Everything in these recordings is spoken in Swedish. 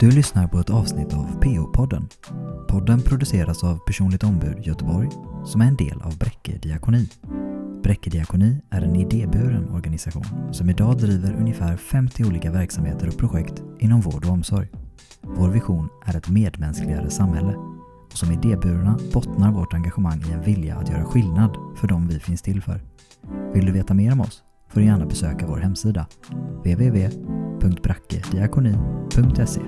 Du lyssnar på ett avsnitt av PO-podden. Podden produceras av Personligt Ombud Göteborg som är en del av Bräcke Diakoni. Bräcke Diakoni är en idéburen organisation som idag driver ungefär 50 olika verksamheter och projekt inom vård och omsorg. Vår vision är ett medmänskligare samhälle och som idéburna bottnar vårt engagemang i en vilja att göra skillnad för dem vi finns till för. Vill du veta mer om oss får du gärna besöka vår hemsida www.brackediakoni.se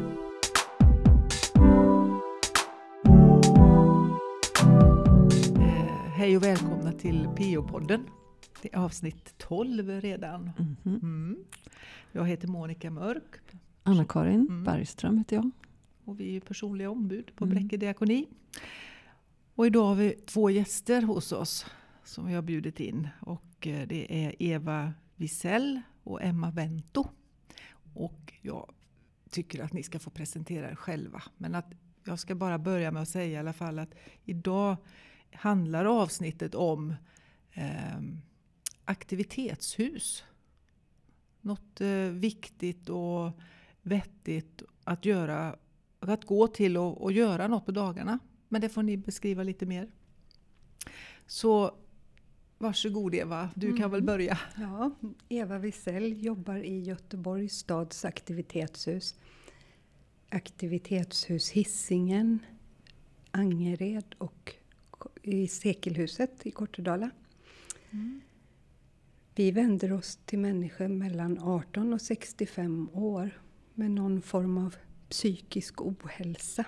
hej och välkomna till PO-podden. Det är avsnitt 12 redan. Mhm. Mm. Jag heter Monica Mörk Anna-Karin Mm. Bergström heter jag. och vi är personliga ombud på Mm. Bräcke diakoni. Och idag har vi två gäster hos oss som vi har bjudit in. Och eh, det är Eva Wisell och Emma Vento. Och jag tycker att ni ska få presentera er själva. Men att jag ska bara börja med att säga i alla fall att idag handlar avsnittet om ehm, aktivitetshus. Något eh, viktigt och vettigt att göra, att gå till och, och göra något på dagarna. Men det får ni beskriva lite mer. Så varsågod Eva, du kan väl Mm. börja. Ja, Eva Wisell jobbar i Göteborgs stads aktivitetshus. Aktivitetshus Hisingen, Angered och i Sekelhuset i Kortedala. Vi vänder oss till människor mellan 18 och 65 år med någon form av psykisk ohälsa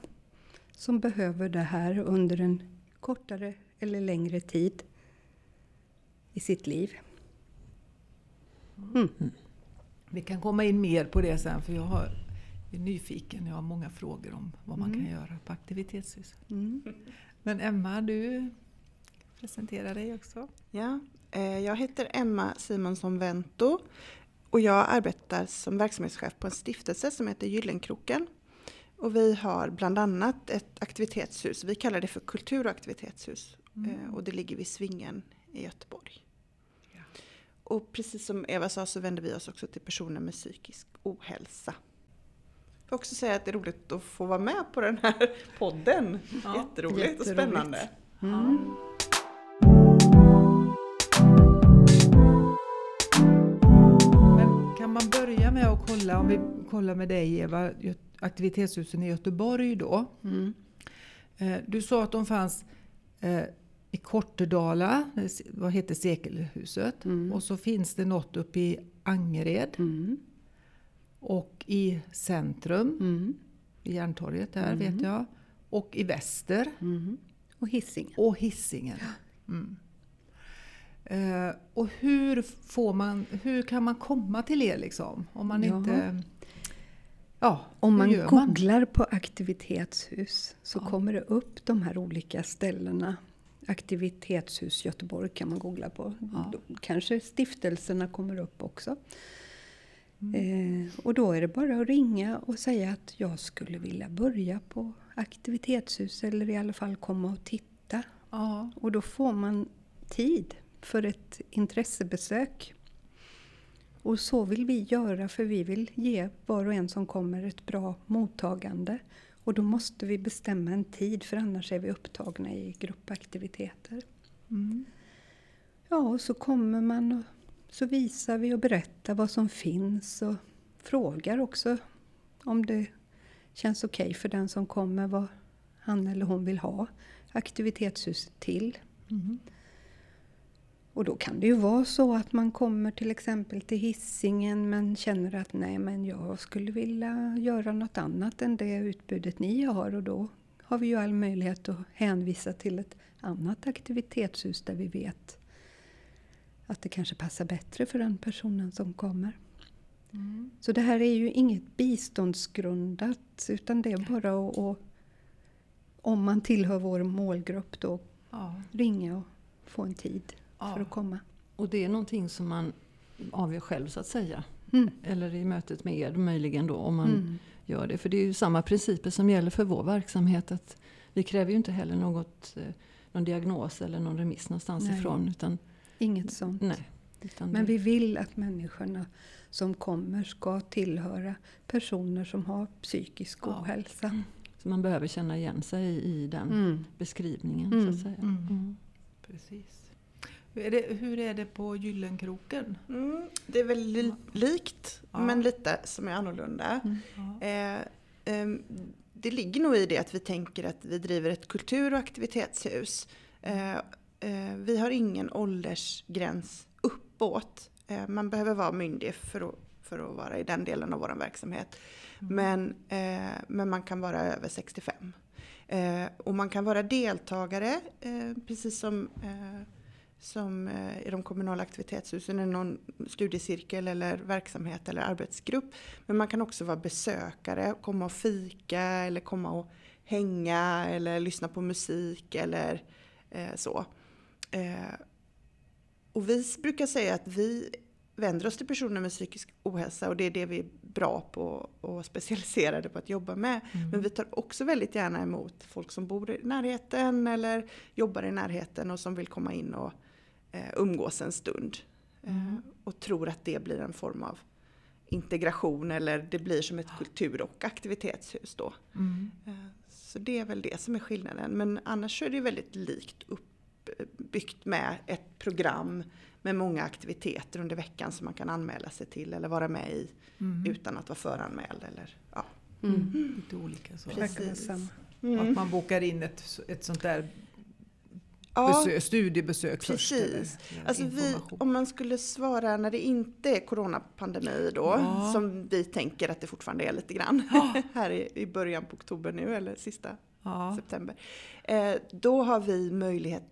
som behöver det här under en kortare eller längre tid i sitt liv. Vi kan komma in mer på det sen för jag har, är nyfiken. Jag har många frågor om vad man Mm. kan göra på aktivitetshus. Mm. Men Emma, du presenterar dig också. Ja, eh, jag heter Emma Simonsson Vento och jag arbetar som verksamhetschef på en stiftelse som heter Gyllenkroken. Och vi har bland annat ett aktivitetshus, vi kallar det för kultur och aktivitetshus. Eh, Och det ligger vid Svingen i Göteborg. Ja. Och precis som Eva sa så vänder vi oss också till personer med psykisk ohälsa. Får också säga att det är roligt att få vara med på den här podden. Ja, Jätteroligt och jätteroligt. spännande. Mm. Men kan man börja med att kolla, om vi kollar med dig Eva, aktivitetshusen i Göteborg då. Mm. Eh, Du sa att de fanns eh, i Kortedala, eh, vad heter Sekelhuset? Mm. Och så finns det något uppe i Angered Mm. Och i centrum, Mm. i Järntorget där Mm. vet jag. Och i väster Mm. Och Hisingen. och Hisingen. Eh, och hur, får man, hur kan man komma till er liksom? Om man inte... Ja, Om man gör man? googlar på aktivitetshus så Ja. kommer det upp de här olika ställena. Aktivitetshus Göteborg kan man googla på. Ja. Kanske stiftelserna kommer upp också. Mm. Eh, och då är det bara att ringa och säga att jag skulle vilja börja på aktivitetshus eller i alla fall komma och titta. Ja, Och då får man tid för ett intressebesök. Och så vill vi göra för vi vill ge var och en som kommer ett bra mottagande. Och då måste vi bestämma en tid för annars är vi upptagna i gruppaktiviteter. mm. Ja, och så kommer man och så visar vi och berättar vad som finns och frågar också om det känns okej för den som kommer vad han eller hon vill ha aktivitetshuset till. Mm. Och då kan det ju vara så att man kommer till exempel till hissingen men känner att nej men jag skulle vilja göra något annat än det utbudet ni har och då har vi ju all möjlighet att hänvisa till ett annat aktivitetshus där vi vet att det kanske passar bättre för den personen som kommer. Mm. Så det här är ju inget biståndsgrundat utan det är bara att, att om man tillhör vår målgrupp då Ja, ringa och få en tid ja. för att komma. Och det är någonting som man avgör själv så att säga. Mm. Eller i mötet med er möjligen då om man Mm. gör det. För det är ju samma principer som gäller för vår verksamhet. Att vi kräver ju inte heller något, eh, någon diagnos eller någon remiss någonstans Nej. ifrån. Utan, Inget sånt. nej, utan Men vi vill att människorna som kommer ska tillhöra personer som har psykisk Ja. ohälsa. Så man behöver känna igen sig i den Mm. beskrivningen. Mm. Så att säga. Mm. Mm. Precis. Hur är, det, hur är det på Gyllenkroken? Mm, det är väl li- likt, Ja. men lite som är annorlunda. Ja. Eh, ehm, det ligger nog i det att vi tänker att vi driver ett kultur och aktivitetshus. Eh, eh, vi har ingen åldersgräns uppåt. Eh, man behöver vara myndig för att, för att vara i den delen av vår verksamhet. Men, eh, men man kan vara över 65. Eh, och man kan vara deltagare, eh, precis som, eh, som eh, i de kommunala aktivitetshusen, i någon studiecirkel eller verksamhet eller arbetsgrupp. Men man kan också vara besökare, komma och fika eller komma och hänga eller lyssna på musik eller eh, så. Eh, och vi brukar säga att vi vänder oss till personer med psykisk ohälsa och det är det vi är bra på och specialiserade på att jobba med. Mm. Men vi tar också väldigt gärna emot folk som bor i närheten eller jobbar i närheten och som vill komma in och eh, umgås en stund. Eh, Mm. och tror att det blir en form av integration eller det blir som ett kultur och aktivitetshus då. Mm. Eh, Så det är väl det som är skillnaden. Men annars så är det väldigt likt uppbyggt med ett program med många aktiviteter under veckan som man kan anmäla sig till eller vara med i Mm. utan att vara föranmäld. Eller, ja. Mm. Lite olika så. Precis. Och Att man bokar in ett, ett sånt där Ja, besö- studiebesök först. Precis. Eller, eller Alltså vi, om man skulle svara när det inte är coronapandemi då, Ja. som vi tänker att det fortfarande är lite grann, här i, i början på oktober nu eller sista ja. september. Eh, då har vi möjlighet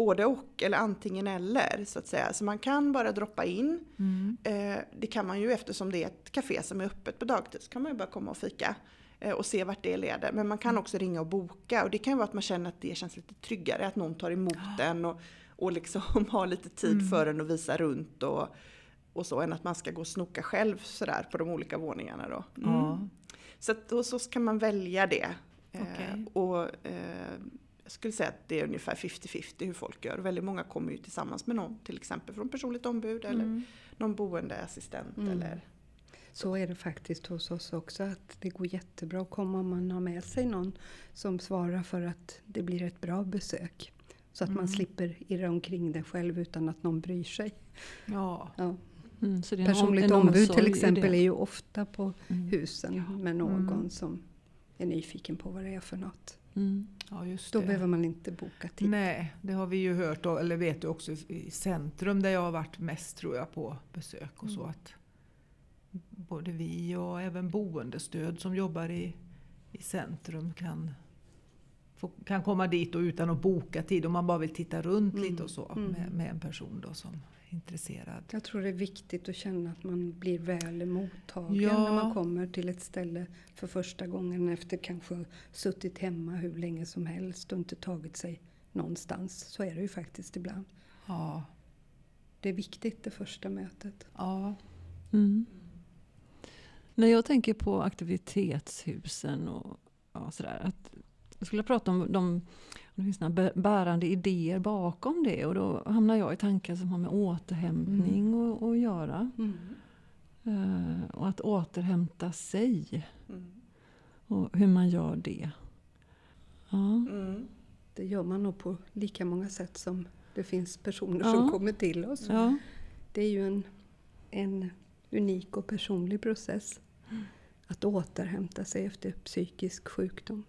både och, eller antingen eller så att säga. Så man kan bara droppa in. Mm. Eh, det kan man ju eftersom det är ett café som är öppet på dagtid så kan man ju bara komma och fika eh, och se vart det leder. Men man kan också ringa och boka och det kan ju vara att man känner att det känns lite tryggare, att någon tar emot en och, och liksom har lite tid Mm. för en och visa runt och, och så, än att man ska gå och snoka själv sådär på de olika våningarna då. Mm. Ja. Så att då så kan man välja det. Eh, Okej. och eh, jag skulle säga att det är ungefär 50-50 hur folk gör. Väldigt många kommer ju tillsammans med någon, till exempel från personligt ombud eller Mm. någon boendeassistent Mm. eller Så är det faktiskt hos oss också. Att det går jättebra att komma om man har med sig någon som svarar för att det blir ett bra besök. Så att man Mm. slipper irra omkring det själv utan att någon bryr sig. Ja. Ja. Mm, så det är en om- Personligt ombud till exempel är ju ofta på Mm. husen Ja. med någon Mm. som är nyfiken på vad det är för något. Mm. ja, just Då det. behöver man inte boka tid. Nej, det har vi ju hört och, eller vet du också i centrum där jag har varit mest tror jag på besök och så att både vi och även boendestöd som jobbar i, i centrum kan, få, kan komma dit och utan att boka tid om man bara vill titta runt Mm, lite och så mm. med, med en person då som intresserad. Jag tror det är viktigt att känna att man blir väl mottagen Ja. när man kommer till ett ställe för första gången efter kanske suttit hemma hur länge som helst och inte tagit sig någonstans. Så är det ju faktiskt ibland. Ja, Det är viktigt det första mötet. ja. Mm. När jag tänker på aktivitetshusen och ja, sådär. Att jag skulle prata om de, om det finns några bä- bärande idéer bakom det. Och då hamnar jag i tankar som har med återhämtning att att göra. Eh, och att återhämta sig. Mm. Och hur man gör det. Ja. Mm. Det gör man nog på lika många sätt som det finns personer Ja. som kommer till oss. Ja. Det är ju en, en unik och personlig process. Att återhämta sig efter psykisk sjukdom.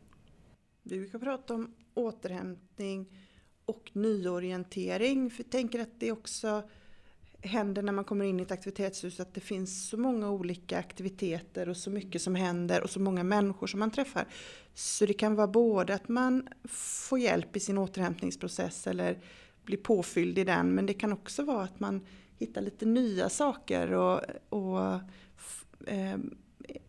Vi brukar prata om återhämtning och nyorientering. För jag tänker att det också händer när man kommer in i ett aktivitetshus att det finns så många olika aktiviteter och så mycket som händer och så många människor som man träffar. Så det kan vara både att man får hjälp i sin återhämtningsprocess eller blir påfylld i den men det kan också vara att man hittar lite nya saker och, och eh,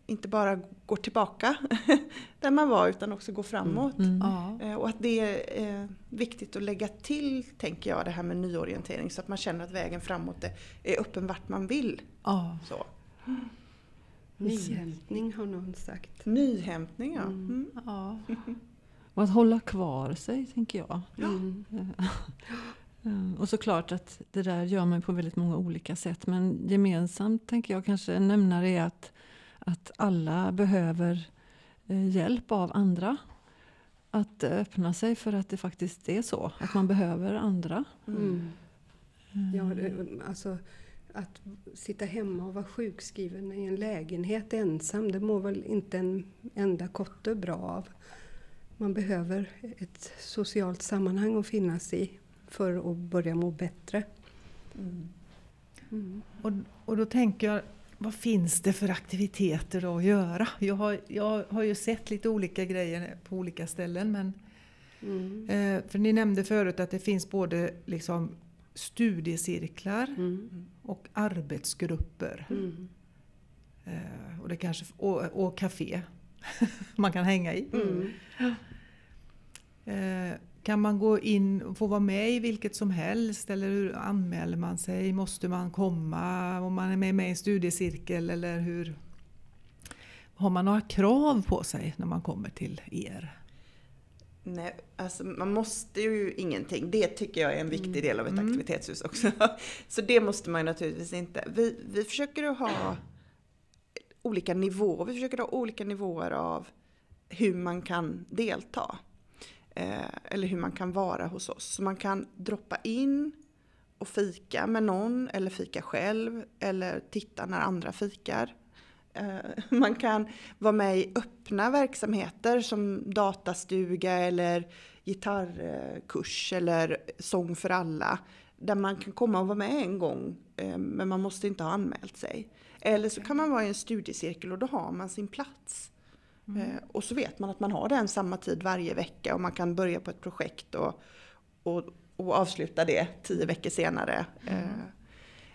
inte bara går tillbaka där man var utan också går framåt. Mm. ja. Eh, Och att det är eh, viktigt att lägga till, tänker jag, det här med nyorientering så att man känner att vägen framåt är, öppen vart man vill. ja. Så. Nyhämtning har någon sagt. Nyhämtning, ja. Mm. Mm. ja. Och att hålla kvar sig, tänker jag. Ja. Mm. Eh, Och såklart att det där gör man på väldigt många olika sätt. Men gemensamt tänker jag kanske nämna det är att, att alla behöver eh, hjälp av andra. Att eh, öppna sig för att det faktiskt är så. Att man behöver andra. Mm. Ja, det, alltså, att sitta hemma och vara sjukskriven i en lägenhet ensam, det mår väl inte en enda kotte bra av. Man behöver ett socialt sammanhang att finnas i för att börja må bättre. Mm. Och, och då tänker jag, vad finns det för aktiviteter att göra? Jag har, jag har ju sett lite olika grejer på olika ställen. Men, Mm. eh, för ni nämnde förut att det finns både liksom studiecirklar Mm. och arbetsgrupper. Mm. Eh, och, det kanske, och, och café man kan hänga i. Mm. Eh, kan man gå in och få vara med i vilket som helst eller hur anmäler man sig? Måste man komma om man är med, i en studiecirkel eller hur? Har man några krav på sig när man kommer till er? Nej, alltså man måste ju ingenting. Det tycker jag är en viktig del av ett Mm. aktivitetshus också. Så det måste man naturligtvis inte. Vi, vi försöker att ha olika nivåer. Vi försöker ha olika nivåer av hur man kan delta. Eh, eller hur man kan vara hos oss. Så man kan droppa in och fika med någon eller fika själv eller titta när andra fikar. Eh, man kan vara med i öppna verksamheter som datastuga eller gitarrkurs eller sång för alla. Där man kan komma och vara med en gång eh, men man måste inte ha anmält sig. Eller så kan man vara i en studiecirkel och då har man sin plats. Eh, Och så vet man att man har den samma tid varje vecka och man kan börja på ett projekt och, och, och avsluta det tio veckor senare. Eh,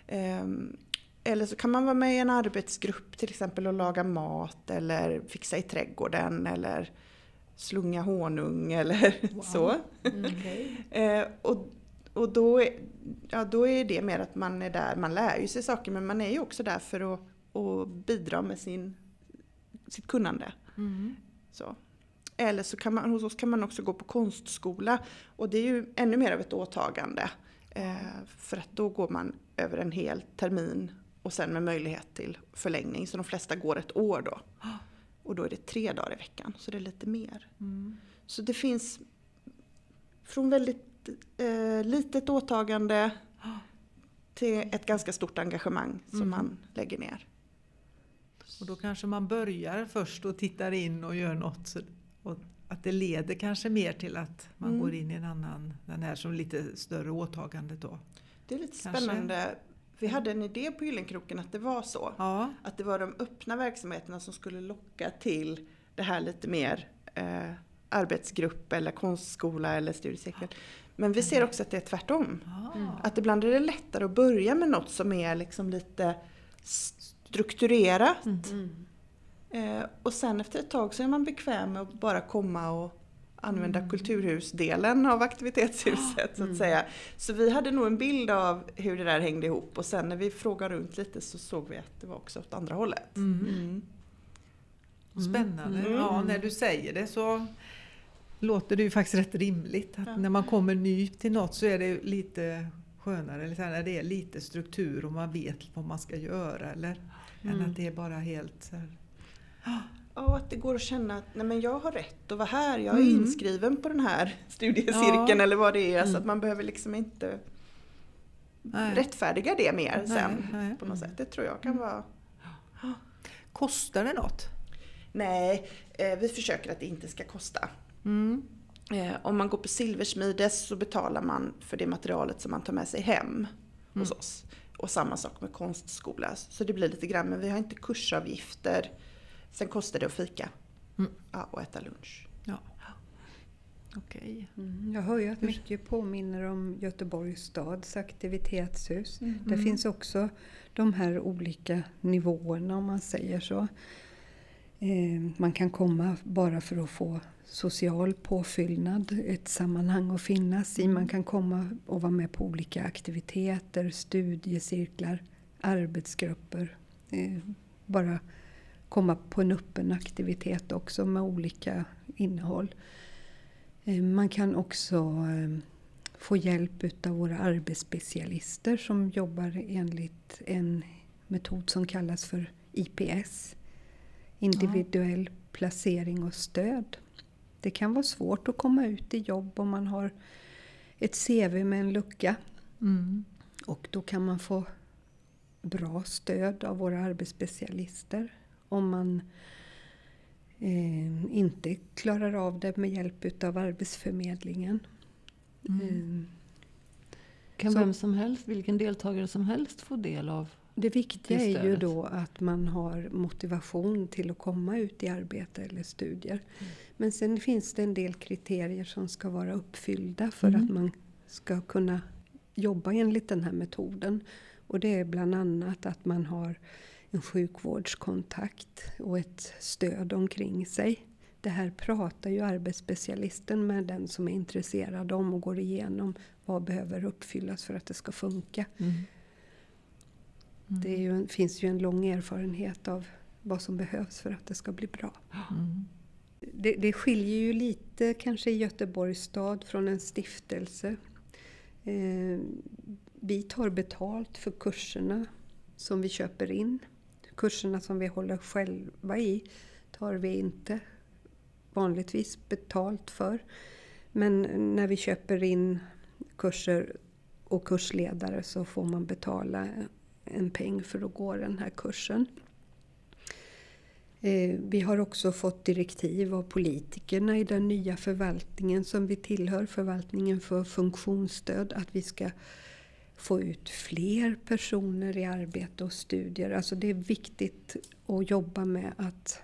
ehm, eller så kan man vara med i en arbetsgrupp till exempel och laga mat eller fixa i trädgården eller slunga honung eller så. Eh, och och då, är- ja, då är det mer att man är där, man lär ju sig saker men man är ju också där för att, att bidra med sin, sitt kunnande. Så. Eller så kan man, hos oss kan man också gå på konstskola och det är ju ännu mer av ett åtagande. Eh, för att då går man över en hel termin och sen med möjlighet till förlängning. Så de flesta går ett år då. Och då är det tre dagar i veckan, så det är lite mer. Så det finns från väldigt eh, litet åtagande till ett ganska stort engagemang som Mm. man lägger ner. Och då kanske man börjar först och tittar in och gör något. Och att det leder kanske mer till att man Mm. går in i en annan, den här som lite större åtagandet då. Det är lite Kanske. spännande. Vi hade en idé på Gyllenkroken att det var så. Ja, Att det var de öppna verksamheterna som skulle locka till det här lite mer eh, arbetsgrupp eller konstskola eller studiecirkel. Men vi ser också att det är tvärtom. ah. Att ibland är det lättare att börja med något som är liksom lite strukturerat. Mm. Eh, och sen efter ett tag så är man bekväm med att bara komma och använda kulturhusdelen av aktivitetshuset så att säga. Så vi hade nog en bild av hur det där hängde ihop och sen när vi frågade runt lite så såg vi att det var också åt andra hållet. Mm. Mm. Spännande. Mm. Ja, när du säger det så låter det ju faktiskt rätt rimligt. Att Ja. När man kommer ny till något så är det lite skönare eller så här, när det är lite struktur och man vet vad man ska göra. Eller, Än Mm. att det är bara helt så här. Ja, att det går att känna att nej, men jag har rätt att vara här. Jag är Mm. inskriven på den här studiecirkeln Ja. eller vad det är. Så Mm. att man behöver liksom inte Nej. rättfärdiga det mer Nej, sen. nej. På något sätt. Det tror jag kan vara... Kostar det något? Nej, eh, vi försöker att det inte ska kosta. Mm. Eh, om man går på silversmides så betalar man för det materialet som man tar med sig hem hos Mm. oss. Och samma sak med konstskola. Så det blir lite grann, men vi har inte kursavgifter. Sen kostar det att fika. Mm. Ja, och äta lunch. Okej. Mm, jag hör ju att mycket påminner om Göteborgs stads aktivitetshus. Mm. Det finns också de här olika nivåerna om man säger så. Eh, man kan komma bara för att få social påfyllnad, ett sammanhang att finnas i. Man kan komma och vara med på olika aktiviteter, studiecirklar, arbetsgrupper. Eh, bara komma på en öppen aktivitet också med olika innehåll. Eh, Man kan också få hjälp utav våra arbetsspecialister som jobbar enligt en metod som kallas för IPS. Individuell placering och stöd. Det kan vara svårt att komma ut i jobb om man har ett CV med en lucka. Mm. Och då kan man få bra stöd av våra arbetsspecialister om man eh, inte klarar av det med hjälp utav Arbetsförmedlingen. Mm. Eh, Kan Så- vem som helst, vilken deltagare som helst få del av? Det viktiga är ju då att man har motivation till att komma ut i arbete eller studier. Mm. Men sen finns det en del kriterier som ska vara uppfyllda för Mm. att man ska kunna jobba enligt den här metoden. Och det är bland annat att man har en sjukvårdskontakt och ett stöd omkring sig. Det här pratar ju arbetsspecialisten med den som är intresserad om och går igenom vad behöver uppfyllas för att det ska funka. Mm. Det är ju en, finns ju en lång erfarenhet av vad som behövs för att det ska bli bra. Mm. Det, det skiljer ju lite kanske i Göteborgs stad från en stiftelse. Eh, vi tar betalt för kurserna som vi köper in. Kurserna som vi håller själva i tar vi inte vanligtvis betalt för. Men när vi köper in kurser och kursledare så får man betala en peng för att gå den här kursen. Eh, Vi har också fått direktiv av politikerna i den nya förvaltningen som vi tillhör, förvaltningen för funktionsstöd, att vi ska få ut fler personer i arbete och studier. Alltså det är viktigt att jobba med att,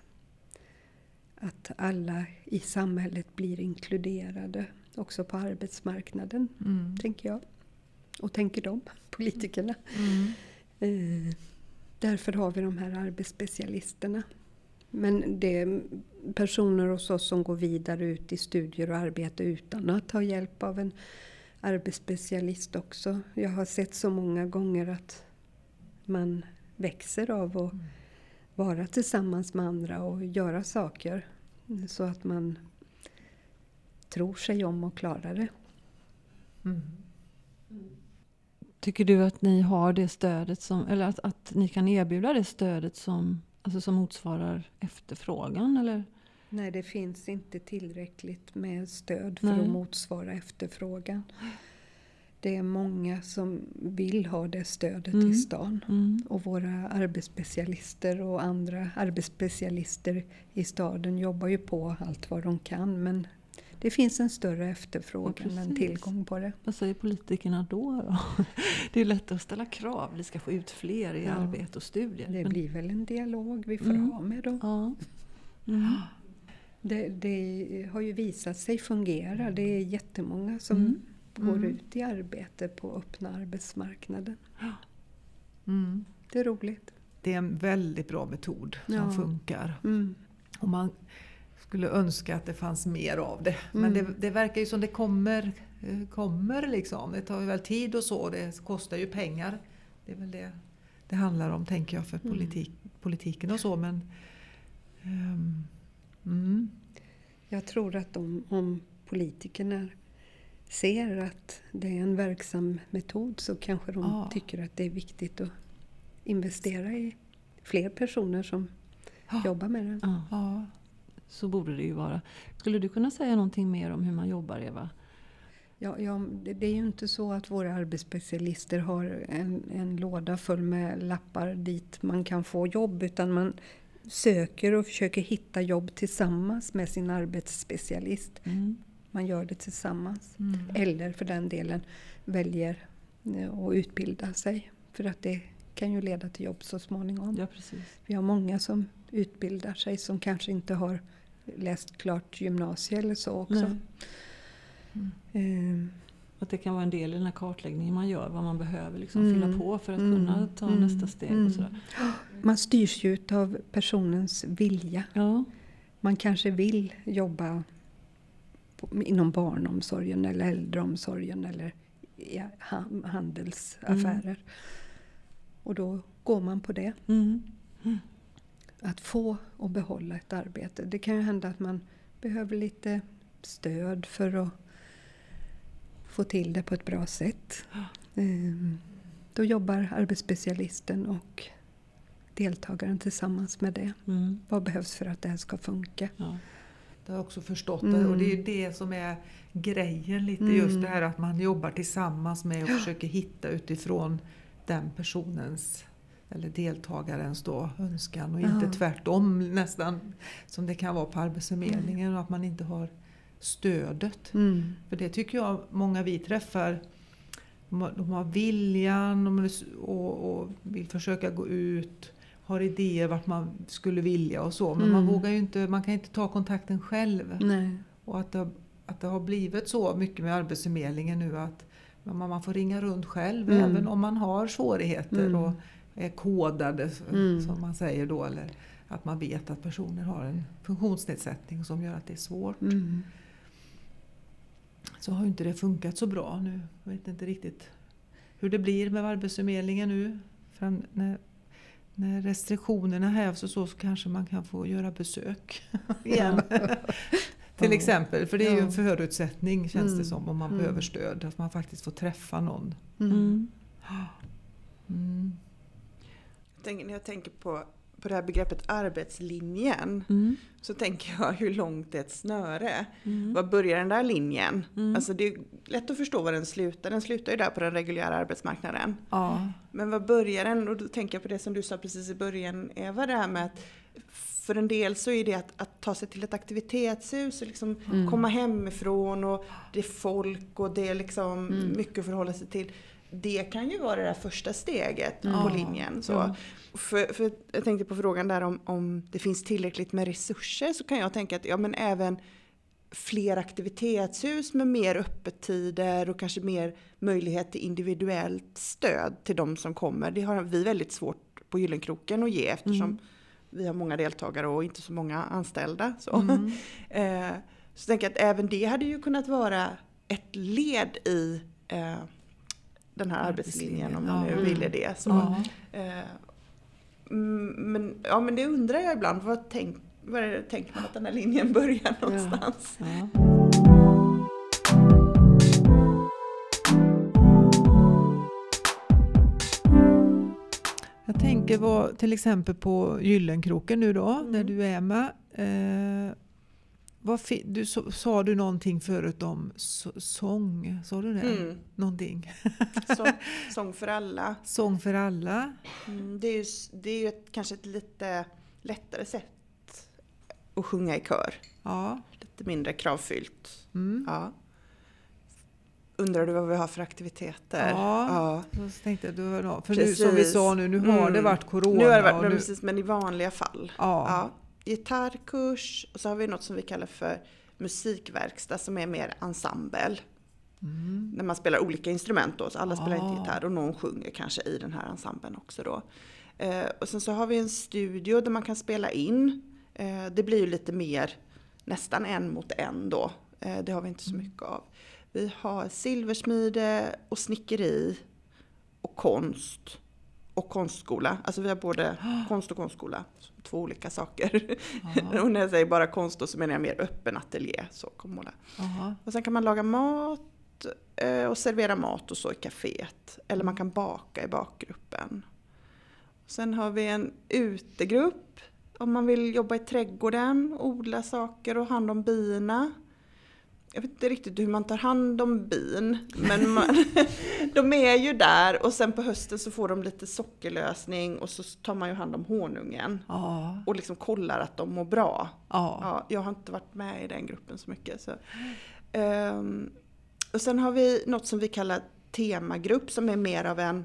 att alla i samhället blir inkluderade, också på arbetsmarknaden, Mm. tänker jag. Och tänker de, politikerna. Mm. Eh, därför har vi de här arbetsspecialisterna. Men det är personer hos oss som går vidare ut i studier och arbete utan att ha hjälp av en arbetsspecialist också. Jag har sett så många gånger att man växer av att vara tillsammans med andra och göra saker. Så att man tror sig om och klarar det. Mm. Tycker du att ni har det stödet som, eller att, att ni kan erbjuda det stödet som, alltså som motsvarar efterfrågan? Eller? Nej, det finns inte tillräckligt med stöd för Nej. att motsvara efterfrågan. Det är många som vill ha det stödet Mm. i stan. Mm. Och våra arbetsspecialister och andra arbetsspecialister i staden jobbar ju på allt vad de kan. Men det finns en större efterfrågan Ja, än tillgång på det. Vad säger politikerna då? då? Det är lätt att ställa krav. Vi ska få ut fler i Ja. arbete och studier. Det blir väl en dialog vi får Mm. ha med dem. Ja. Mm. Det, det har ju visat sig fungera. Det är jättemånga som Mm. går Mm. ut i arbete på öppna arbetsmarknaden. Mm. Det är roligt. Det är en väldigt bra metod som Ja. funkar. Mm. Och man skulle önska att det fanns mer av det. Men Mm. det, det verkar ju som det kommer, eh, kommer liksom. Det tar ju väl tid och så. Det kostar ju pengar. Det är väl det det handlar om tänker jag för Mm. politik, politiken och så. Men, ehm, mm. Jag tror att om, om politikerna ser att det är en verksam metod så kanske de Ja. tycker att det är viktigt att investera i fler personer som Ja. jobbar med. Ja, Ja. Så borde det ju vara. Skulle du kunna säga någonting mer om hur man jobbar, Eva? Ja, ja, det, är ju inte så att våra arbetsspecialister har en, en låda full med lappar dit man kan få jobb utan man söker och försöker hitta jobb tillsammans med sin arbetsspecialist. Mm. Man gör det tillsammans. Mm. Eller för den delen väljer eh, att utbilda sig. För att det kan ju leda till jobb så småningom. Ja, precis. Vi har många som utbildar sig som kanske inte har läst klart gymnasie eller så också. Nej. Eh, Att det kan vara en del i den här kartläggningen man gör, vad man behöver liksom Mm. fylla på för att Mm. kunna ta Mm. nästa steg. Mm. Och sådär. Man styrs ju av personens vilja. Ja. Man kanske vill jobba inom barnomsorgen eller äldreomsorgen eller i ha- handelsaffärer. Och då går man på det. Mm. Att få och behålla ett arbete. Det kan ju hända att man behöver lite stöd för att få till det på ett bra sätt. Ehm, Då jobbar arbetsspecialisten och deltagaren tillsammans med det. Mm. Vad behövs för att det här ska funka? Ja. Det har jag också förstått Mm. det. Och det är det som är grejen lite. Mm. Just det här att man jobbar tillsammans med och försöker hitta utifrån den personens eller deltagarens då, önskan och inte Ja. tvärtom nästan som det kan vara på Arbetsförmedlingen och att man inte har stödet. Mm. För det tycker jag många vi träffar de har, de har viljan de och, och vill försöka gå ut, har idéer vart man skulle vilja och så. Men man Mm. vågar ju inte, man kan inte ta kontakten själv. Nej. Och att det, att det har blivit så mycket med Arbetsförmedlingen nu att man man får ringa runt själv Mm. även om man har svårigheter Mm. och är kodade Mm. som man säger då. Eller att man vet att personer har en funktionsnedsättning som gör att det är svårt. Mm. Så har ju inte det funkat så bra nu. Jag vet inte riktigt hur det blir med Arbetsförmedlingen nu. Fram, när, när restriktionerna hävs och så, så kanske man kan få göra besök igen. Till exempel, för det är ju en förutsättning känns det Mm. som om man Mm. behöver stöd. Att man faktiskt får träffa någon. Mm. Tänker, när jag tänker på, på det här begreppet arbetslinjen Mm. så tänker jag hur långt är ett snöre? Mm. Var börjar den där linjen? Mm. Alltså det är lätt att förstå var den slutar. Den slutar ju där på den reguljära arbetsmarknaden. Ja. Men var börjar den? Och då tänker jag på det som du sa precis i början Eva, det här med att för en del så är det att, att ta sig till ett aktivitetshus och liksom Mm. komma hemifrån och det är folk och det är liksom Mm. mycket att förhålla sig till. Det kan ju vara det där första steget på Ja. linjen. Så. Ja. För, för jag tänkte på frågan där om, om det finns tillräckligt med resurser så kan jag tänka att ja men även fler aktivitetshus med mer öppettider och kanske mer möjlighet till individuellt stöd till de som kommer. Det har vi väldigt svårt på Gyllenkroken att ge eftersom Mm. vi har många deltagare och inte så många anställda. Så, Mm. eh, så tänker jag att även det hade ju kunnat vara ett led i eh, den här arbetslinjen om man nu ville det. Så. Ja. Eh, mm, men, ja, men det undrar jag ibland. Vad, tänk, det, tänker man att den här linjen börjar någonstans? Ja. Jag tänker på, till exempel på Gyllenkroken nu då, Mm. där du är med. Eh, vad du, så, sa du någonting förut om så, sång? Sa du det? Mm. Någonting? Så, sång för alla. Sång för alla? Mm, det är ju, det är ju ett, kanske ett lite lättare sätt att sjunga i kör. Ja. Lite mindre kravfyllt. Mm. Ja. Undrar du vad vi har för aktiviteter? Ja. ja. Så tänkte jag, du för nu, som vi sa nu, nu har det Mm. varit corona. Nu har det varit, men nu, precis, men i vanliga fall. ja. Ja, gitarrkurs och så har vi något som vi kallar för musikverkstad som är mer ensemble. Mm. När man spelar olika instrument då, så alla spelar inte Ah. gitarr och någon sjunger kanske i den här ensemblen också då. Eh, och sen så har vi en studio där man kan spela in. Eh, det blir ju lite mer nästan en mot en då. Eh, det har vi inte så mycket av. Vi har silversmide och snickeri och konst och konstskola. Alltså vi har både konst och konstskola. Två olika saker. Och när jag säger bara konst då så menar jag mer öppen ateljé. Så kommer. Aha. Och sen kan man laga mat eh, och servera mat och så i kaféet. Eller man kan baka i bakgruppen. Sen har vi en utegrupp om man vill jobba i trädgården, odla saker och ha hand om bina. Jag vet inte riktigt hur man tar hand om bin, men man, de är ju där och sen på hösten så får de lite sockerlösning och så tar man ju hand om honungen Ja. och liksom kollar att de mår bra. Ja. Ja, jag har inte varit med i den gruppen så mycket. Så. Ehm, och sen har vi något som vi kallar temagrupp som är mer av en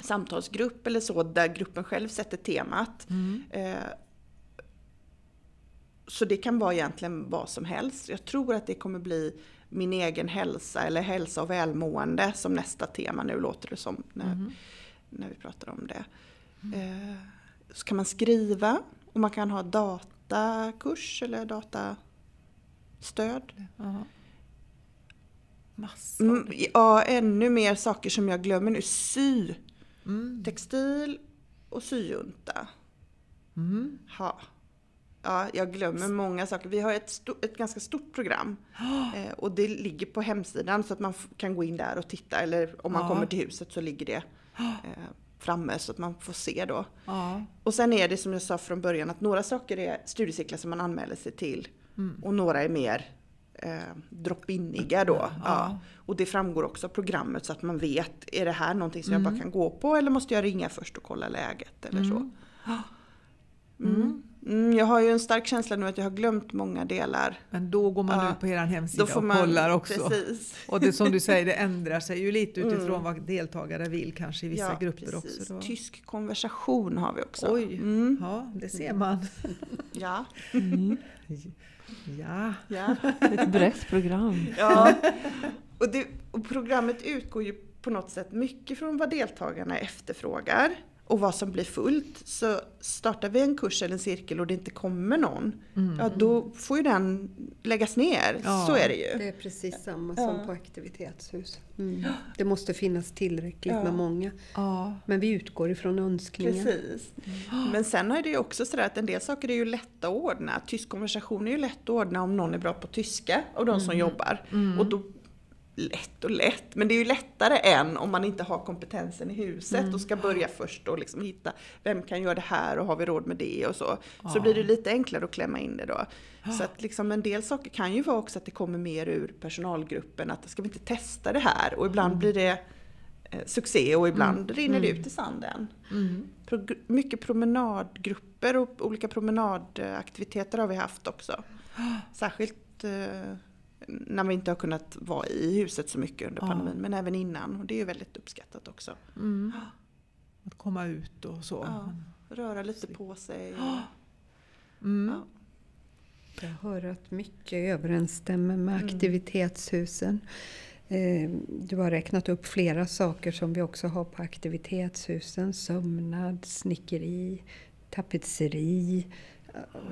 samtalsgrupp eller så där gruppen själv sätter temat. Mm. Eh, så det kan vara egentligen vad som helst. Jag tror att det kommer bli min egen hälsa eller hälsa och välmående som nästa tema nu låter det som när, Mhm. när vi pratar om det. Eh, så kan man skriva och man kan ha datakurs eller datastöd. Mm, olika. ja, ännu mer saker som jag glömmer nu. Sy, Mm. textil och syjunta. Mm. Ha. Ja, jag glömmer många saker. Vi har ett, sto- ett ganska stort program eh, och det ligger på hemsidan så att man kan gå in där och titta eller om man Ja. kommer till huset så ligger det eh, framme så att man får se då. Ja. Och sen är det som jag sa från början att några saker är studiecirklar som man anmäler sig till Mm. och några är mer eh, drop-iniga då. Ja. Ja. Och det framgår också av programmet så att man vet, är det här någonting som jag Mm. bara kan gå på eller måste jag ringa först och kolla läget eller så. Mm. Mm, jag har ju en stark känsla nu att jag har glömt många delar. Men då går man Ja. ut på er hemsida och man, kollar också. Precis. Och det som du säger, det ändrar sig ju lite utifrån Mm. vad deltagare vill kanske i vissa Ja, grupper precis. också. Då. Tysk konversation har vi också. Oj. Mm. Ja, det ser man. Ja. Ja. ja. Ett brett program. Ja, och, det, och programmet utgår ju på något sätt mycket från vad deltagarna efterfrågar och vad som blir fullt. Så startar vi en kurs eller en cirkel och det inte kommer någon, ja då får ju den läggas ner. Ja. Så är det ju. Det är precis samma Ja. som på aktivitetshus. Mm. Det måste finnas tillräckligt Ja. med många. Ja. Men vi utgår ifrån önskningen. Precis. Men sen är det ju också sådär att en del saker är ju lätta att ordna. Tysk konversation är ju lätt att ordna om någon är bra på tyska av de som jobbar. Och då, lätt och lätt, men det är ju lättare än om man inte har kompetensen i huset och ska börja först och liksom hitta vem kan göra det här och har vi råd med det och så. Så blir det lite enklare att klämma in det då. Så att liksom en del saker kan ju vara också att det kommer mer ur personalgruppen, att ska vi inte testa det här? Och ibland blir det eh, succé och ibland rinner det ut i sanden. Mm. Prog- mycket promenadgrupper och olika promenadaktiviteter har vi haft också. Särskilt eh, när vi inte har kunnat vara i huset så mycket under Ja. pandemin, men även innan. Och det är ju väldigt uppskattat också. Mm. Att komma ut och så. Ja. Röra lite på sig. Mm. ja. Jag hör att mycket överensstämmer med Mm. aktivitetshusen. Eh, Du har räknat upp flera saker som vi också har på aktivitetshusen. Sömnad, snickeri, tapetseri.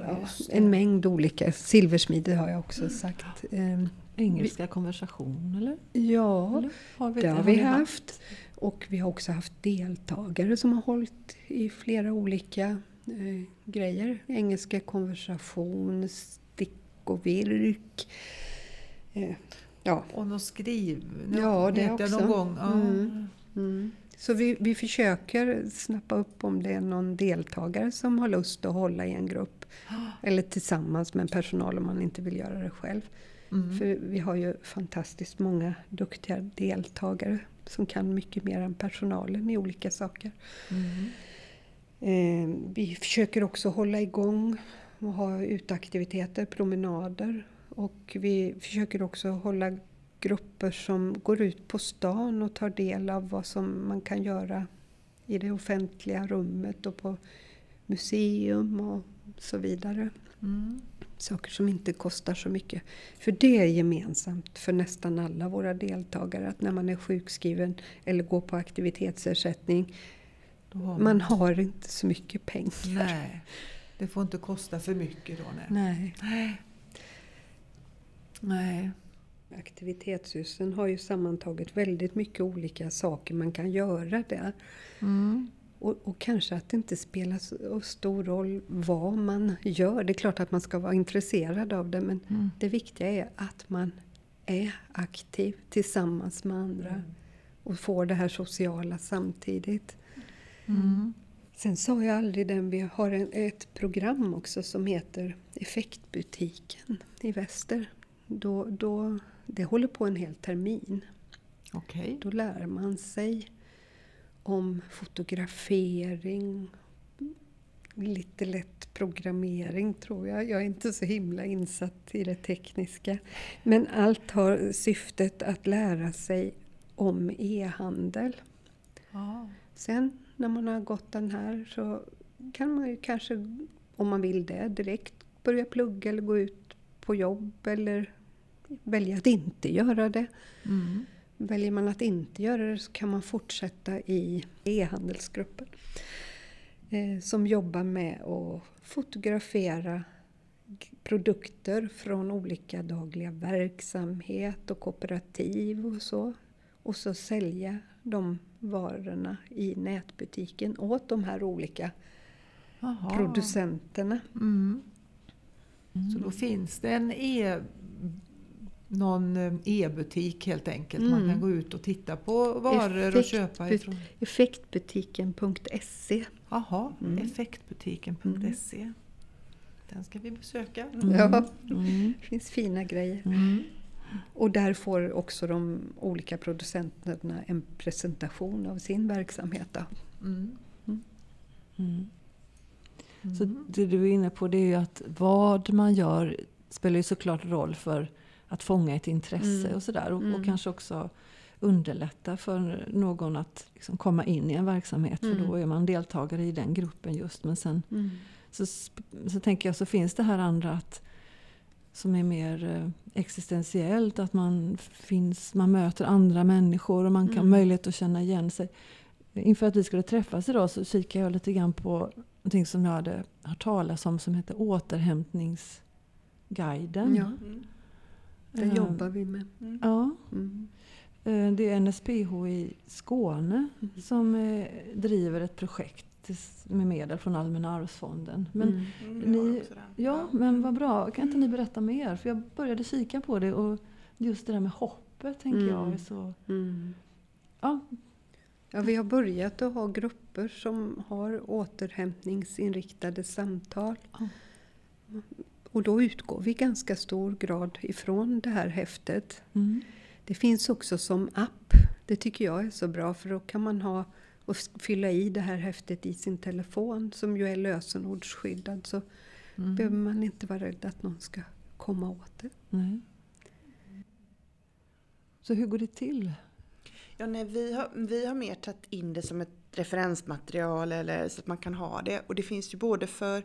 Ja, en mängd olika. Silversmide har jag också sagt. Eh, Engelska konversation eller? Ja, eller? Har vi, det har vi haft. Och vi har också haft deltagare som har hållit i flera olika eh, grejer. Engelska konversation, stick och virk. Eh, ja. Och något skriv. Ja, det också. någon gång. Ja. Mm. Mm. Så vi, vi försöker snappa upp om det är någon deltagare som har lust att hålla i en grupp. Eller tillsammans med personal om man inte vill göra det själv. Mm. För vi har ju fantastiskt många duktiga deltagare som kan mycket mer än personalen i olika saker. Mm. Eh, vi försöker också hålla igång och ha uteaktiviteter, promenader. Och vi försöker också hålla grupper som går ut på stan och tar del av vad som man kan göra i det offentliga rummet och på museum och så vidare. Mm. Saker som inte kostar så mycket. För det är gemensamt för nästan alla våra deltagare att när man är sjukskriven eller går på aktivitetsersättning, har man har inte så mycket pengar. Nej, det får inte kosta för mycket då. Nej. Nej. Nej. Aktivitetshusen har ju sammantaget väldigt mycket olika saker man kan göra där. Mm. Och, och kanske att det inte spelar så stor roll vad man gör. Det är klart att man ska vara intresserad av det men Mm. det viktiga är att man är aktiv tillsammans med andra och får det här sociala samtidigt. Mm. Sen sa jag aldrig den, vi har en, ett program också som heter Effektbutiken i Väster. Då, då, det håller på en hel termin. Okej. Då lär man sig om fotografering, lite lätt programmering tror jag. Jag är inte så himla insatt i det tekniska. Men allt har syftet att lära sig om e-handel. Ja. Sen när man har gått den här så kan man ju kanske, om man vill det, direkt börja plugga eller gå ut på jobb eller välja att inte göra det. Mm. Väljer man att inte göra det så kan man fortsätta i e-handelsgruppen eh, som jobbar med att fotografera produkter från olika dagliga verksamhet och kooperativ och så. Och så sälja de varorna i nätbutiken åt de här olika Jaha. producenterna. Mm. Så då finns det en e någon eh, e-butik helt enkelt. Man Mm. kan gå ut och titta på varor och Effekt- köpa but- ifrån. Effektbutiken.se. Jaha, Mm. effektbutiken.se. Den ska vi besöka. Ja, Mm. det finns fina grejer. Mm. Och där får också de olika producenterna en presentation av sin verksamhet. Mm. Mm. Så det du är inne på det är ju att vad man gör spelar ju såklart roll för att fånga ett intresse Mm. och sådär. Och, och Mm. kanske också underlätta för någon att liksom komma in i en verksamhet. För Mm. då är man deltagare i den gruppen just. Men sen Mm. så, så tänker jag så finns det här andra att, som är mer eh, existentiellt. Att man, finns, man möter andra människor och man kan ha Mm. möjlighet att känna igen sig. Inför att vi skulle träffas idag så kikade jag lite grann på någonting som jag hade hört talas om som heter återhämtningsguiden. Ja, Mm. Det Eh, jobbar vi med. Mm. Ja, Mm. eh, det är NSPH i Skåne Mm. som eh, driver ett projekt med medel från Allmänna arvsfonden. Men Mm. Mm, Ni-. Ja, men vad bra. Kan inte ni berätta mer? För jag började kika på det och just det där med hoppet tänker Mm. jag är så... Mm. Ja, Ja, vi har börjat att ha grupper som har återhämtningsinriktade samtal. Och då utgår vi i ganska stor grad ifrån det här häftet. mm. Det finns också som app. Det tycker jag är så bra för då kan man ha och fylla i det här häftet i sin telefon som ju är lösenordsskyddad så Mm. behöver man inte vara rädd att någon ska komma åt det. Nej. Så hur går det till? Ja, nej, vi, har, vi har mer tagit in det som ett referensmaterial eller så att man kan ha det. Och det finns ju både för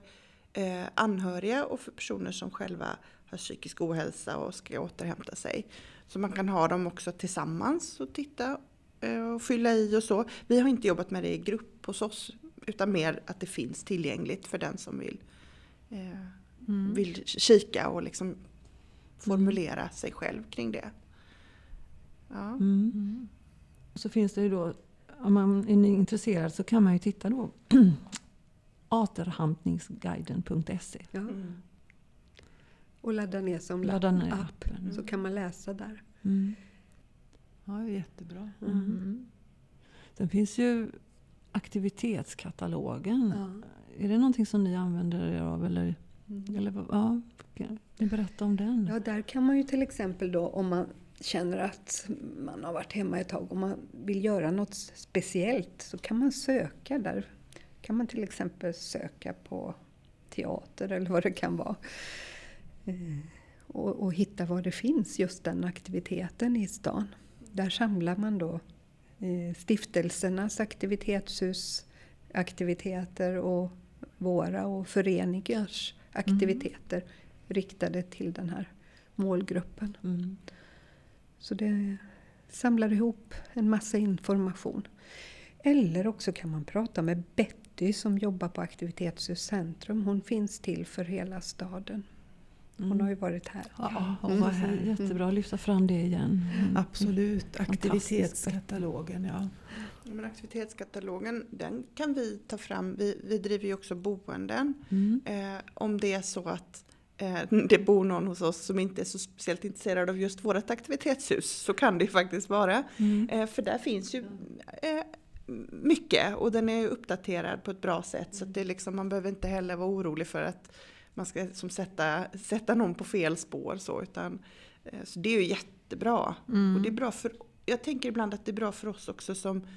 anhöriga och för personer som själva har psykisk ohälsa och ska återhämta sig. Så man kan ha dem också tillsammans och titta eh, och fylla i och så. Vi har inte jobbat med det i grupp hos oss utan mer att det finns tillgängligt för den som vill, eh, Mm. vill kika och liksom formulera sig själv kring det. Ja. Mm. Mm. Så finns det ju då, om man är intresserad så kan man ju titta då återhämtningsguiden.se. Ja. Mm. Och ladda ner som Ladda ner app appen. så kan man läsa där. Mm. Ja, jättebra. Mm. Mm. Sen finns ju aktivitetskatalogen. Ja. Är det någonting som ni använder er av? Eller, Mm. eller, vad- ja, kan ni berätta om den? Ja, där kan man ju till exempel då om man känner att man har varit hemma ett tag och man vill göra något speciellt så kan man söka där. Kan man till exempel söka på teater eller vad det kan vara. Eh, Och, och hitta var det finns just den aktiviteten i stan. Där samlar man då eh, stiftelsernas aktivitetshusaktiviteter och våra och föreningars aktiviteter riktade till den här målgruppen. Mm. Så det samlar ihop en massa information. Eller också kan man prata med Betty som jobbar på Aktivitetshus Centrum. Hon finns till för hela staden. Hon Mm. har ju varit här. Ja, Mm. hon var Så här. Jättebra att lyfta fram det igen. Mm. Absolut. Aktivitetskatalogen, ja. Ja, men aktivitetskatalogen den kan vi ta fram. Vi, vi driver ju också boenden. Mm. Eh, om det är så att eh, det bor någon hos oss som inte är så speciellt intresserad av just vårt aktivitetshus så kan det ju faktiskt vara. Mm. Eh, för där finns ju eh, mycket och den är uppdaterad på ett bra sätt så det är liksom, man behöver inte heller vara orolig för att man ska som sätta, sätta någon på fel spår. Så, utan, eh, så det är ju jättebra. Mm. Och det är bra för, jag tänker ibland att det är bra för oss också som,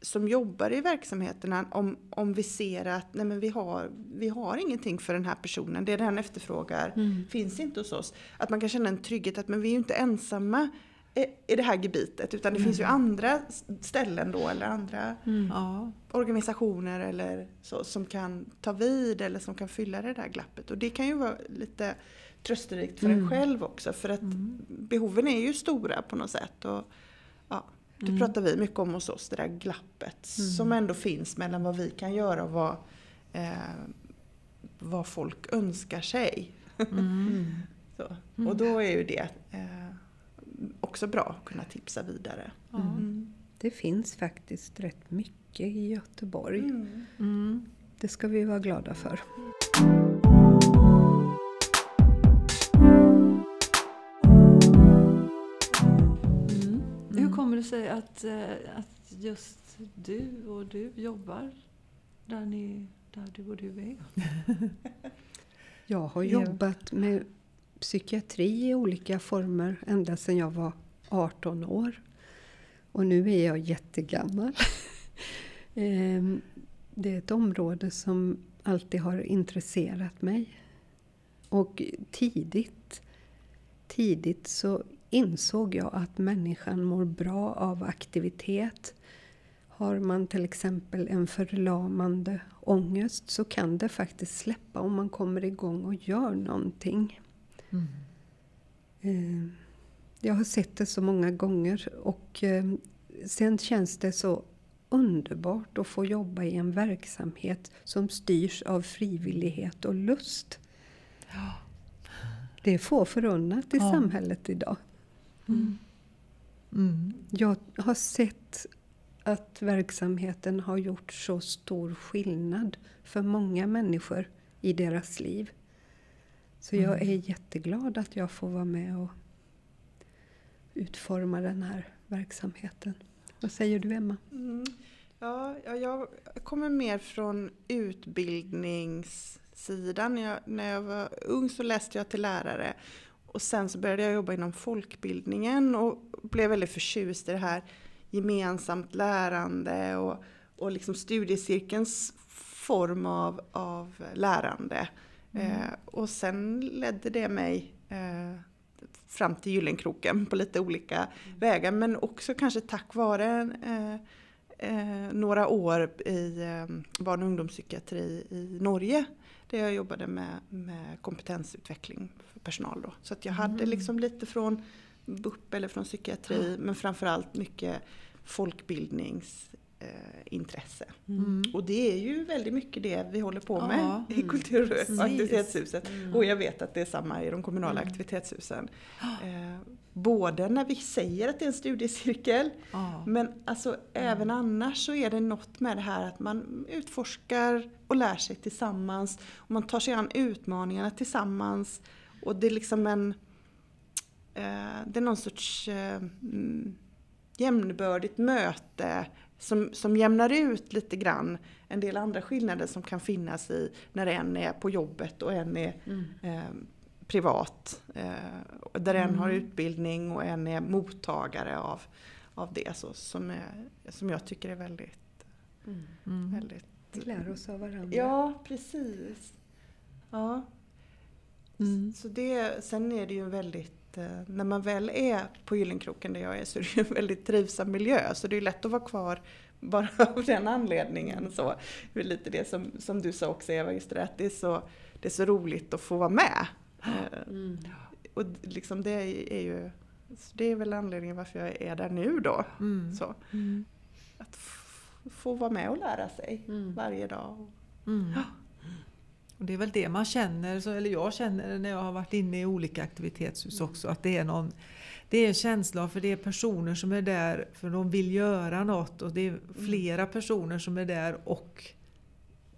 som jobbar i verksamheterna om, om vi ser att nej men vi, har, vi har ingenting för den här personen, det den efterfrågar Mm. finns inte hos oss. Att man kan känna en trygghet att men vi är ju inte ensamma i- det här gebitet utan det finns ju andra s- ställen då eller andra Mm. Ja. organisationer eller så som kan ta vid eller som kan fylla det där glappet. Och det kan ju vara lite trösterikt för en Mm. själv också för att Mm. behoven är ju stora på något sätt. Och, ja, det Mm. pratar vi mycket om hos oss, det där glappet Mm. som ändå finns mellan vad vi kan göra och vad, eh, vad folk önskar sig. Mm. Mm. Och då är ju det också bra att kunna tipsa vidare. Mm. Det finns faktiskt rätt mycket i Göteborg. Mm. Mm. Det ska vi vara glada för. Mm. Hur kommer det sig att, eh, att just du och du jobbar där, ni, där du och du är? Jag har jobbat med psykiatri i olika former ända sedan jag var 18 år. Och nu är jag jättegammal. Ehm, Det är ett område som alltid har intresserat mig. Och tidigt, tidigt så insåg jag att människan mår bra av aktivitet. Har man till exempel en förlamande ångest så kan det faktiskt släppa om man kommer igång och gör någonting. Mm. Jag har sett det så många gånger och eh, sen känns det så underbart att få jobba i en verksamhet som styrs av frivillighet och lust. Det är få förunnat i Ja. samhället idag. Mm. Jag har sett att verksamheten har gjort så stor skillnad för många människor i deras liv. Så jag Mm. är jätteglad att jag får vara med och utforma den här verksamheten. Vad säger du Emma? Mm. Ja, ja, jag kommer mer från utbildningssidan. Jag, när jag var ung så läste jag till lärare och sen så började jag jobba inom folkbildningen och blev väldigt förtjust i det här gemensamt lärande och, och liksom studiecirkelns form av, av lärande. Eh, och sen ledde det mig eh, fram till Gyllenkroken på lite olika vägar men också kanske tack vare eh, eh, några år i eh, barn och ungdomspsykiatri i Norge. Där jag jobbade med, med kompetensutveckling för personal. Då. Så att jag hade liksom lite från BUP eller från psykiatri men framförallt mycket folkbildningsintresse. Eh, intresse. Mm. och det är ju väldigt mycket det vi håller på med Ja. i kultur och aktivitetshuset. Och jag vet att det är samma i de kommunala aktivitetshusen. Eh, både när vi säger att det är en studiecirkel Ja. men alltså även annars så är det något med det här att man utforskar och lär sig tillsammans. Och man tar sig an utmaningarna tillsammans. Och det är liksom en... Eh, det är någon sorts eh, mm, jämnbördigt möte som, som jämnar ut lite grann en del andra skillnader som kan finnas i när en är på jobbet och en är eh, privat. Eh, där en har utbildning och en är mottagare av, av det. Så, som, är, som jag tycker är väldigt, Mm. väldigt... Vi lär oss av varandra. Ja, precis. Ja. Mm. Så det, sen är det ju väldigt, eh, när man väl är på Gyllenkroken där jag är så är det ju en väldigt trivsam miljö. Så det är lätt att vara kvar bara av den anledningen. Så det är lite det som, som du sa också Eva, just det att det är så, det är så roligt att få vara med. Eh, Mm. Och liksom det är ju, det är väl anledningen varför jag är där nu då. Mm. Så, Mm. att få vara med och lära sig Mm. varje dag. Mm. Och det är väl det man känner, eller jag känner när jag har varit inne i olika aktivitetshus också, att det är någon det är en känsla för det är personer som är där för de vill göra något och det är flera personer som är där och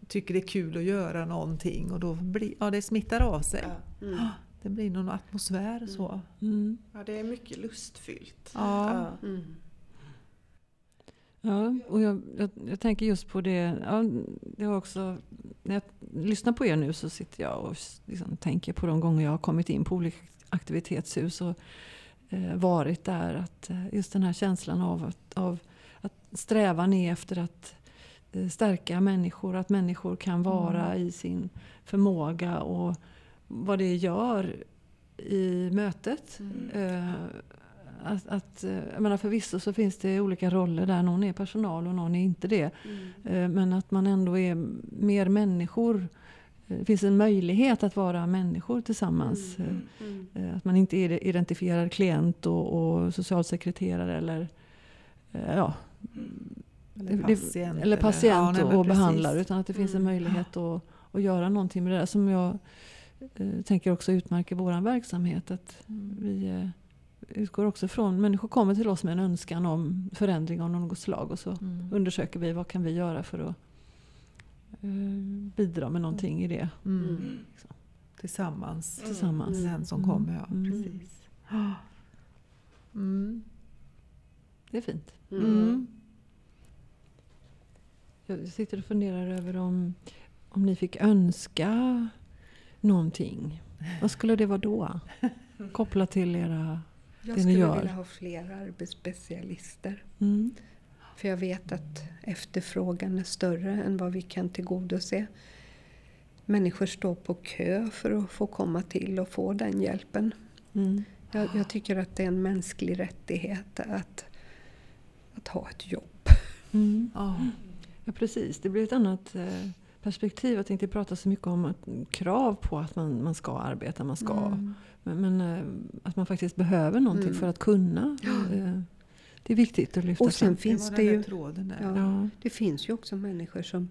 tycker det är kul att göra någonting och då blir, ja, det smittar av sig. Mm. Det blir någon atmosfär så. Mm. Ja, det är mycket lustfyllt. Ja. Mm. Ja, och jag, jag, jag tänker just på det. Ja, det har också, när jag lyssnar på er nu så sitter jag och liksom tänker på de gånger jag har kommit in på olika aktivitetshus och eh, varit där. Att, eh, just den här känslan av att, av att strävan är efter att eh, stärka människor. Att människor kan vara i sin förmåga och vad det gör i mötet. Eh, att, att, eh, jag menar förvisso så finns det olika roller där. Någon är personal och någon är inte det. Eh, Men att man ändå är mer människor. Eh, Det finns en möjlighet att vara människor tillsammans. Mm. eh, Att man inte identifierar klient och, och socialsekreterare eller ja, Eller patient. eller patient ja, nej, men och behandlare. Utan att det finns en Mm. möjlighet att, att göra någonting med det där. Som jag tänker också utmärker vår verksamhet. Att Mm. vi utgår också från, människor kommer till oss med en önskan om förändring av något slag. Och så Mm. undersöker vi vad kan vi göra för att eh, bidra med någonting i det Mm. Tillsammans. tillsammans. Den som Mm. kommer, ja. Mm. Precis. Mm. Det är fint. Mm. Jag sitter och funderar över om, om ni fick önska någonting. Vad skulle det vara då? Kopplat till era... Jag skulle gör. vilja ha fler arbetsspecialister. Mm. För jag vet att efterfrågan är större än vad vi kan tillgodose. Människor står på kö för att få komma till och få den hjälpen. Mm. Jag, jag tycker att det är en mänsklig rättighet att, att ha ett jobb. Mm. Ja. Ja, precis. Det blir ett annat eh, perspektiv. Jag tänkte prata så mycket om krav på att man, man ska arbeta, man ska. Mm. Men, men eh, att man faktiskt behöver någonting Mm. för att kunna. Eh, det är viktigt att lyfta Och sen fram. finns det den ju där tråden där. Ja. Ja. Det finns ju också människor som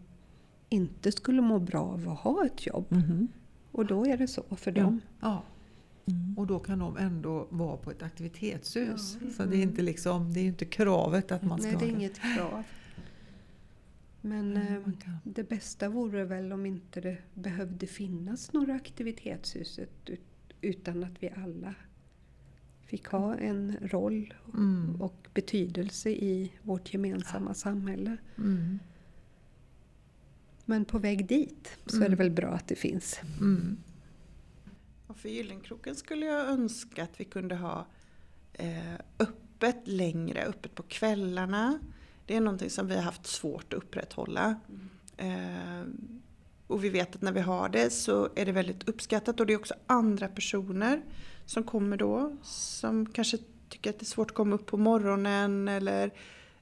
inte skulle må bra av att ha ett jobb. Mhm. Och då är det så för Ja. dem. Ja. Mm. Och då kan de ändå vara på ett aktivitetshus. Ja. Så det är inte liksom, det är inte kravet att man ska Nej, det är inget krav. Men Mm, eh, det bästa vore väl om inte det behövde finnas några aktivitetshus ut- utan att vi alla fick ha en roll Mm. och betydelse i vårt gemensamma samhälle. Mm. Men på väg dit så är det Mm. väl bra att det finns. Mm. Och för Gyllenkroken skulle jag önska att vi kunde ha eh, öppet längre, öppet på kvällarna. Det är någonting som vi har haft svårt att upprätthålla. Eh, och vi vet att när vi har det så är det väldigt uppskattat och det är också andra personer som kommer då som kanske tycker att det är svårt att komma upp på morgonen eller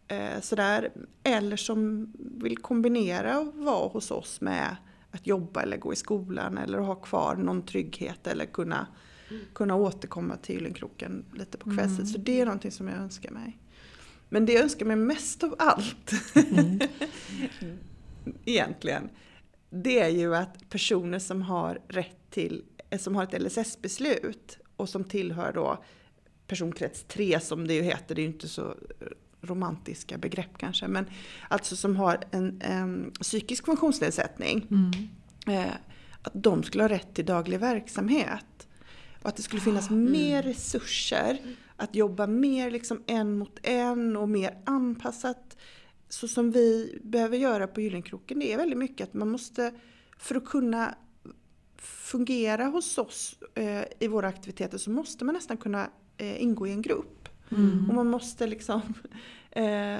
eh, sådär. Eller som vill kombinera och vara hos oss med att jobba eller gå i skolan eller ha kvar någon trygghet eller kunna, kunna återkomma till Gyllenkroken lite på kvällstid. Mm. Så det är någonting som jag önskar mig. Men det jag önskar mig mest av allt Mm. egentligen, det är ju att personer som har rätt till, eh, som har ett LSS-beslut och som tillhör då personkrets 3 som det ju heter, det är ju inte så romantiska begrepp kanske, men alltså som har en, en psykisk funktionsnedsättning, Mm. eh, att de skulle ha rätt till daglig verksamhet. Och att det skulle finnas mer resurser att jobba mer liksom en mot en och mer anpassat. Så som vi behöver göra på Gyllenkroken, det är väldigt mycket att man måste, för att kunna fungera hos oss eh, i våra aktiviteter så måste man nästan kunna eh, ingå i en grupp. Mm. Och man måste liksom eh,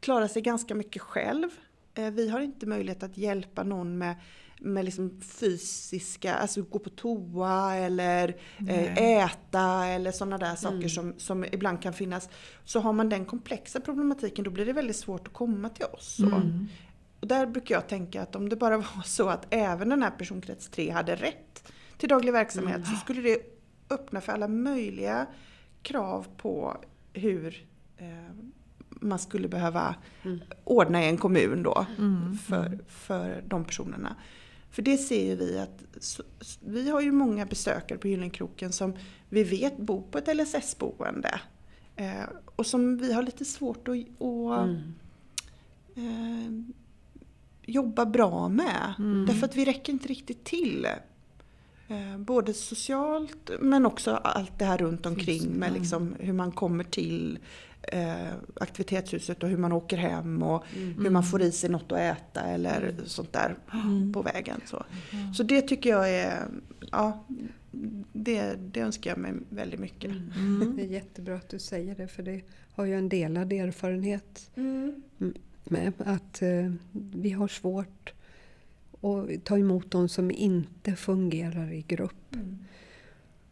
klara sig ganska mycket själv. Eh, vi har inte möjlighet att hjälpa någon med, med liksom fysiska, alltså gå på toa eller eh, äta eller sådana där saker Mm. som, som ibland kan finnas. Så har man den komplexa problematiken då blir det väldigt svårt att komma till oss. Mm. Och där brukar jag tänka att om det bara var så att även den här personkrets 3 hade rätt till daglig verksamhet Mm. så skulle det öppna för alla möjliga krav på hur eh, man skulle behöva Mm. ordna i en kommun då Mm. för, för de personerna. För det ser ju vi att så, vi har ju många besökare på Gyllenkroken som vi vet bor på ett LSS-boende. Eh, och som vi har lite svårt att, att Mm. eh, jobba bra med. Mm. Därför att vi räcker inte riktigt till. Eh, både socialt men också allt det här runt omkring med liksom hur man kommer till eh, aktivitetshuset och hur man åker hem och Mm. hur man får i sig något att äta eller Mm. sånt där Mm. på vägen. Så, Mm. så det tycker jag är, ja, det, det önskar jag mig väldigt mycket. Mm. Det är jättebra att du säger det för det har ju en delad erfarenhet Mm. med att eh, vi har svårt att ta emot de som inte fungerar i grupp. Mm.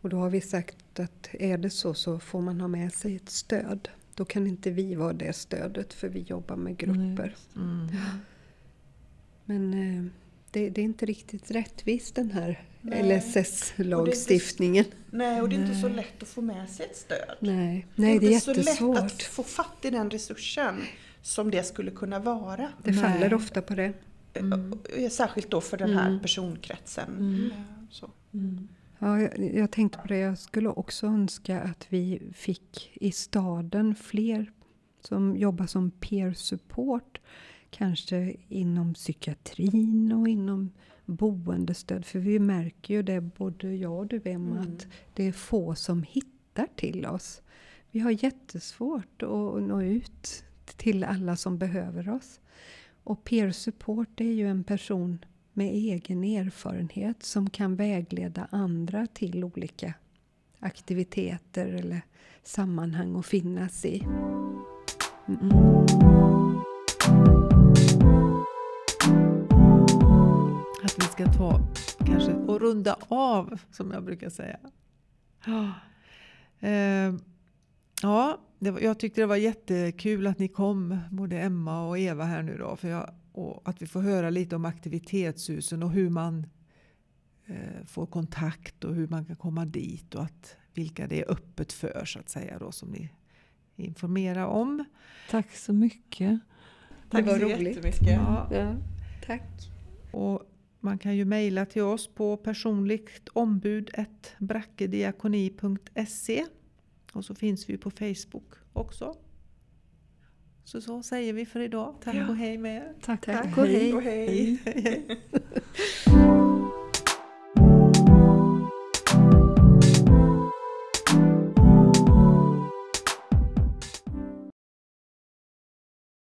Och då har vi sagt att är det så så får man ha med sig ett stöd. Då kan inte vi vara det stödet för vi jobbar med grupper. Mm. Men eh, det, det är inte riktigt rättvist den här Nej. LSS-lagstiftningen. Nej, och det är inte så Nej. lätt att få med sig ett stöd. Nej, Nej det är inte så lätt att jättesvårt. få fatt i den resursen som det skulle kunna vara. Det Nej. faller ofta på det. Mm. Eh, Särskilt då för den här Mm. personkretsen. Mm. Så. Ja, jag, jag tänkte på det. Jag skulle också önska att vi fick i staden fler som jobbar som peer support. Kanske inom psykiatrin och inom boendestöd. För vi märker ju det, både jag och du Emma, Mm. att det är få som hittar till oss. Vi har jättesvårt att nå ut till alla som behöver oss. Och peer support är ju en person med egen erfarenhet som kan vägleda andra till olika aktiviteter eller sammanhang att finnas i. Mm. Att vi ska ta kanske och runda av som jag brukar säga. Eh, ja, var, jag tyckte det var jättekul att ni kom, både Emma och Eva här nu då. För jag, och att vi får höra lite om aktivitetshusen och hur man eh, får kontakt och hur man kan komma dit och att, vilka det är öppet för så att säga då som ni informerar om. Tack så mycket. Tack det var så roligt. jättemycket. Ja, Ja, tack. och man kan ju mejla till oss på personligt ombud brackediakoni.se och så finns vi på Facebook också. Så så säger vi för idag. Tack ja. och hej med er. Tack, Tack och hej. Och hej. hej.